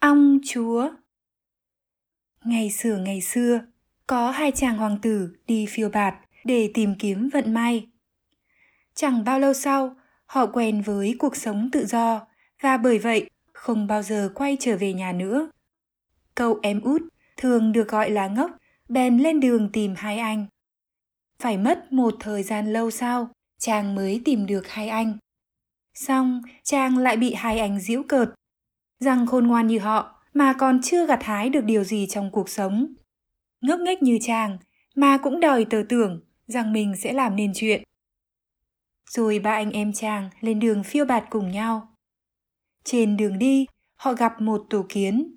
Ong chúa Ngày xưa ngày xưa, có hai chàng hoàng tử đi phiêu bạt để tìm kiếm vận may. Chẳng bao lâu sau, họ quen với cuộc sống tự do và bởi vậy không bao giờ quay trở về nhà nữa. Cậu em út thường được gọi là ngốc, bèn lên đường tìm hai anh. Phải mất một thời gian lâu sau, chàng mới tìm được hai anh. Xong, chàng lại bị hai anh giễu cợt, rằng khôn ngoan như họ mà còn chưa gặt hái được điều gì trong cuộc sống. Ngốc nghếch như chàng mà cũng đòi tờ tưởng rằng mình sẽ làm nên chuyện. Rồi ba anh em chàng lên đường phiêu bạt cùng nhau. Trên đường đi, họ gặp một tổ kiến.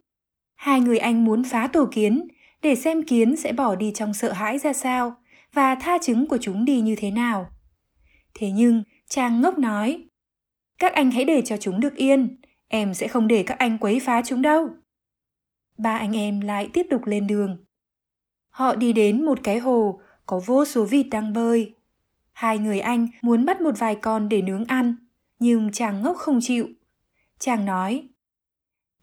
Hai người anh muốn phá tổ kiến để xem kiến sẽ bỏ đi trong sợ hãi ra sao và tha chứng của chúng đi như thế nào. Thế nhưng, chàng ngốc nói, các anh hãy để cho chúng được yên, em sẽ không để các anh quấy phá chúng đâu. Ba anh em lại tiếp tục lên đường. Họ đi đến một cái hồ có vô số vịt đang bơi. Hai người anh muốn bắt một vài con để nướng ăn, nhưng chàng ngốc không chịu. Chàng nói,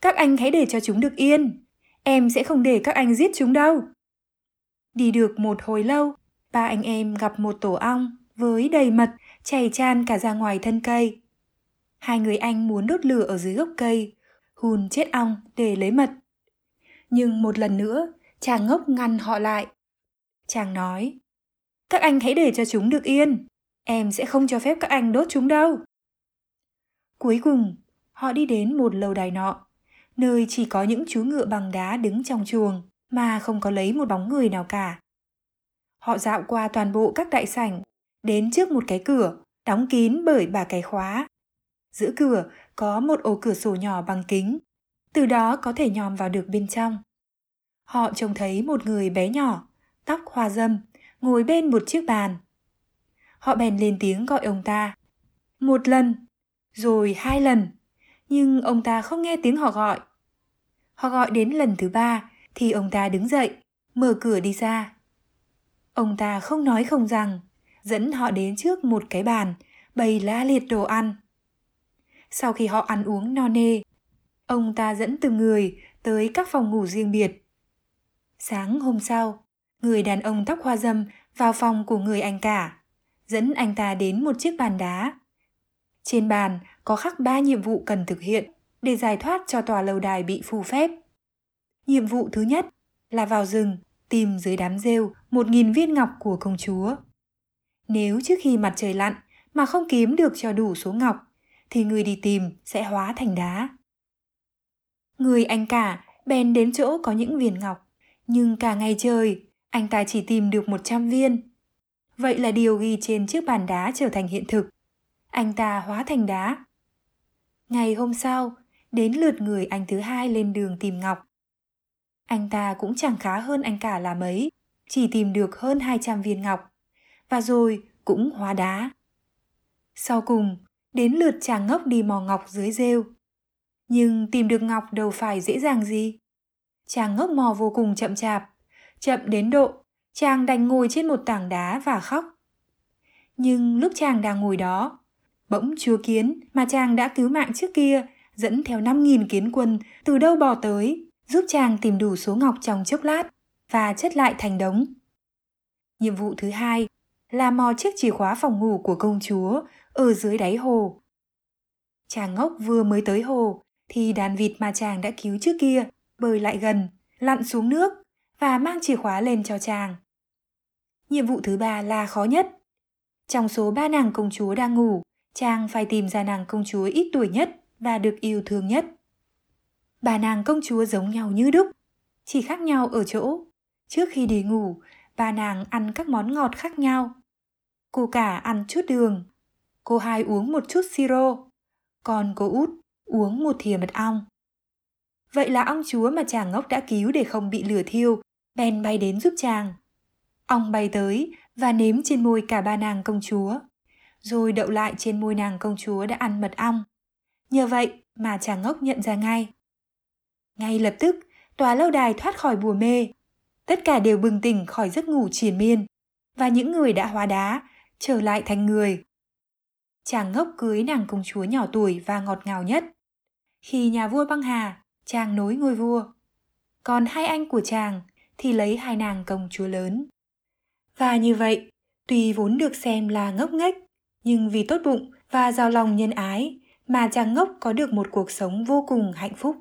các anh hãy để cho chúng được yên, em sẽ không để các anh giết chúng đâu. Đi được một hồi lâu, ba anh em gặp một tổ ong với đầy mật chảy tràn cả ra ngoài thân cây. Hai người anh muốn đốt lửa ở dưới gốc cây, hùn chết ong để lấy mật. Nhưng một lần nữa, chàng ngốc ngăn họ lại. Chàng nói, các anh hãy để cho chúng được yên, em sẽ không cho phép các anh đốt chúng đâu. Cuối cùng, họ đi đến một lầu đài nọ, nơi chỉ có những chú ngựa bằng đá đứng trong chuồng mà không có lấy một bóng người nào cả. Họ dạo qua toàn bộ các đại sảnh, đến trước một cái cửa đóng kín bởi bà cái khóa. Giữa cửa có một ổ cửa sổ nhỏ bằng kính, từ đó có thể nhòm vào được bên trong. Họ trông thấy một người bé nhỏ, tóc hoa dâm, ngồi bên một chiếc bàn. Họ bèn lên tiếng gọi ông ta. Một lần, rồi hai lần, nhưng ông ta không nghe tiếng họ gọi. Họ gọi đến lần thứ ba thì ông ta đứng dậy, mở cửa đi ra. Ông ta không nói không rằng, dẫn họ đến trước một cái bàn, bày la liệt đồ ăn. Sau khi họ ăn uống no nê, ông ta dẫn từng người tới các phòng ngủ riêng biệt. Sáng hôm sau, người đàn ông tóc hoa dâm vào phòng của người anh cả, dẫn anh ta đến một chiếc bàn đá. Trên bàn có khắc ba nhiệm vụ cần thực hiện để giải thoát cho tòa lâu đài bị phù phép. Nhiệm vụ thứ nhất là vào rừng tìm dưới đám rêu một nghìn viên ngọc của công chúa. Nếu trước khi mặt trời lặn mà không kiếm được cho đủ số ngọc, thì người đi tìm sẽ hóa thành đá. Người anh cả bèn đến chỗ có những viên ngọc, nhưng cả ngày trời, anh ta chỉ tìm được 100 viên. Vậy là điều ghi trên chiếc bàn đá trở thành hiện thực. Anh ta hóa thành đá. Ngày hôm sau, đến lượt người anh thứ hai lên đường tìm ngọc. Anh ta cũng chẳng khá hơn anh cả là mấy, chỉ tìm được hơn 200 viên ngọc. Và rồi cũng hóa đá. Sau cùng, đến lượt chàng ngốc đi mò ngọc dưới rêu. Nhưng tìm được ngọc đâu phải dễ dàng gì. Chàng ngốc mò vô cùng chậm chạp, chậm đến độ chàng đành ngồi trên một tảng đá và khóc. Nhưng lúc chàng đang ngồi đó, bỗng chúa kiến mà chàng đã cứu mạng trước kia dẫn theo 5.000 kiến quân từ đâu bò tới, giúp chàng tìm đủ số ngọc trong chốc lát và chất lại thành đống. Nhiệm vụ thứ hai là mò chiếc chìa khóa phòng ngủ của công chúa ở dưới đáy hồ. Chàng ngốc vừa mới tới hồ thì đàn vịt mà chàng đã cứu trước kia bơi lại gần, lặn xuống nước và mang chìa khóa lên cho chàng. Nhiệm vụ thứ ba là khó nhất. Trong số ba nàng công chúa đang ngủ, chàng phải tìm ra nàng công chúa ít tuổi nhất và được yêu thương nhất. Bà nàng công chúa giống nhau như đúc, chỉ khác nhau ở chỗ. Trước khi đi ngủ, ba nàng ăn các món ngọt khác nhau. Cô cả ăn chút đường, cô hai uống một chút siro, còn cô út uống một thìa mật ong. Vậy là ong chúa mà chàng ngốc đã cứu để không bị lửa thiêu, bèn bay đến giúp chàng. Ong bay tới và nếm trên môi cả ba nàng công chúa, rồi đậu lại trên môi nàng công chúa đã ăn mật ong. Nhờ vậy mà chàng ngốc nhận ra ngay. Ngay lập tức, tòa lâu đài thoát khỏi bùa mê. Tất cả đều bừng tỉnh khỏi giấc ngủ triền miên, và những người đã hóa đá trở lại thành người. Chàng ngốc cưới nàng công chúa nhỏ tuổi và ngọt ngào nhất. Khi nhà vua băng hà, chàng nối ngôi vua. Còn hai anh của chàng thì lấy hai nàng công chúa lớn. Và như vậy, tuy vốn được xem là ngốc nghếch, nhưng vì tốt bụng và giàu lòng nhân ái mà chàng ngốc có được một cuộc sống vô cùng hạnh phúc.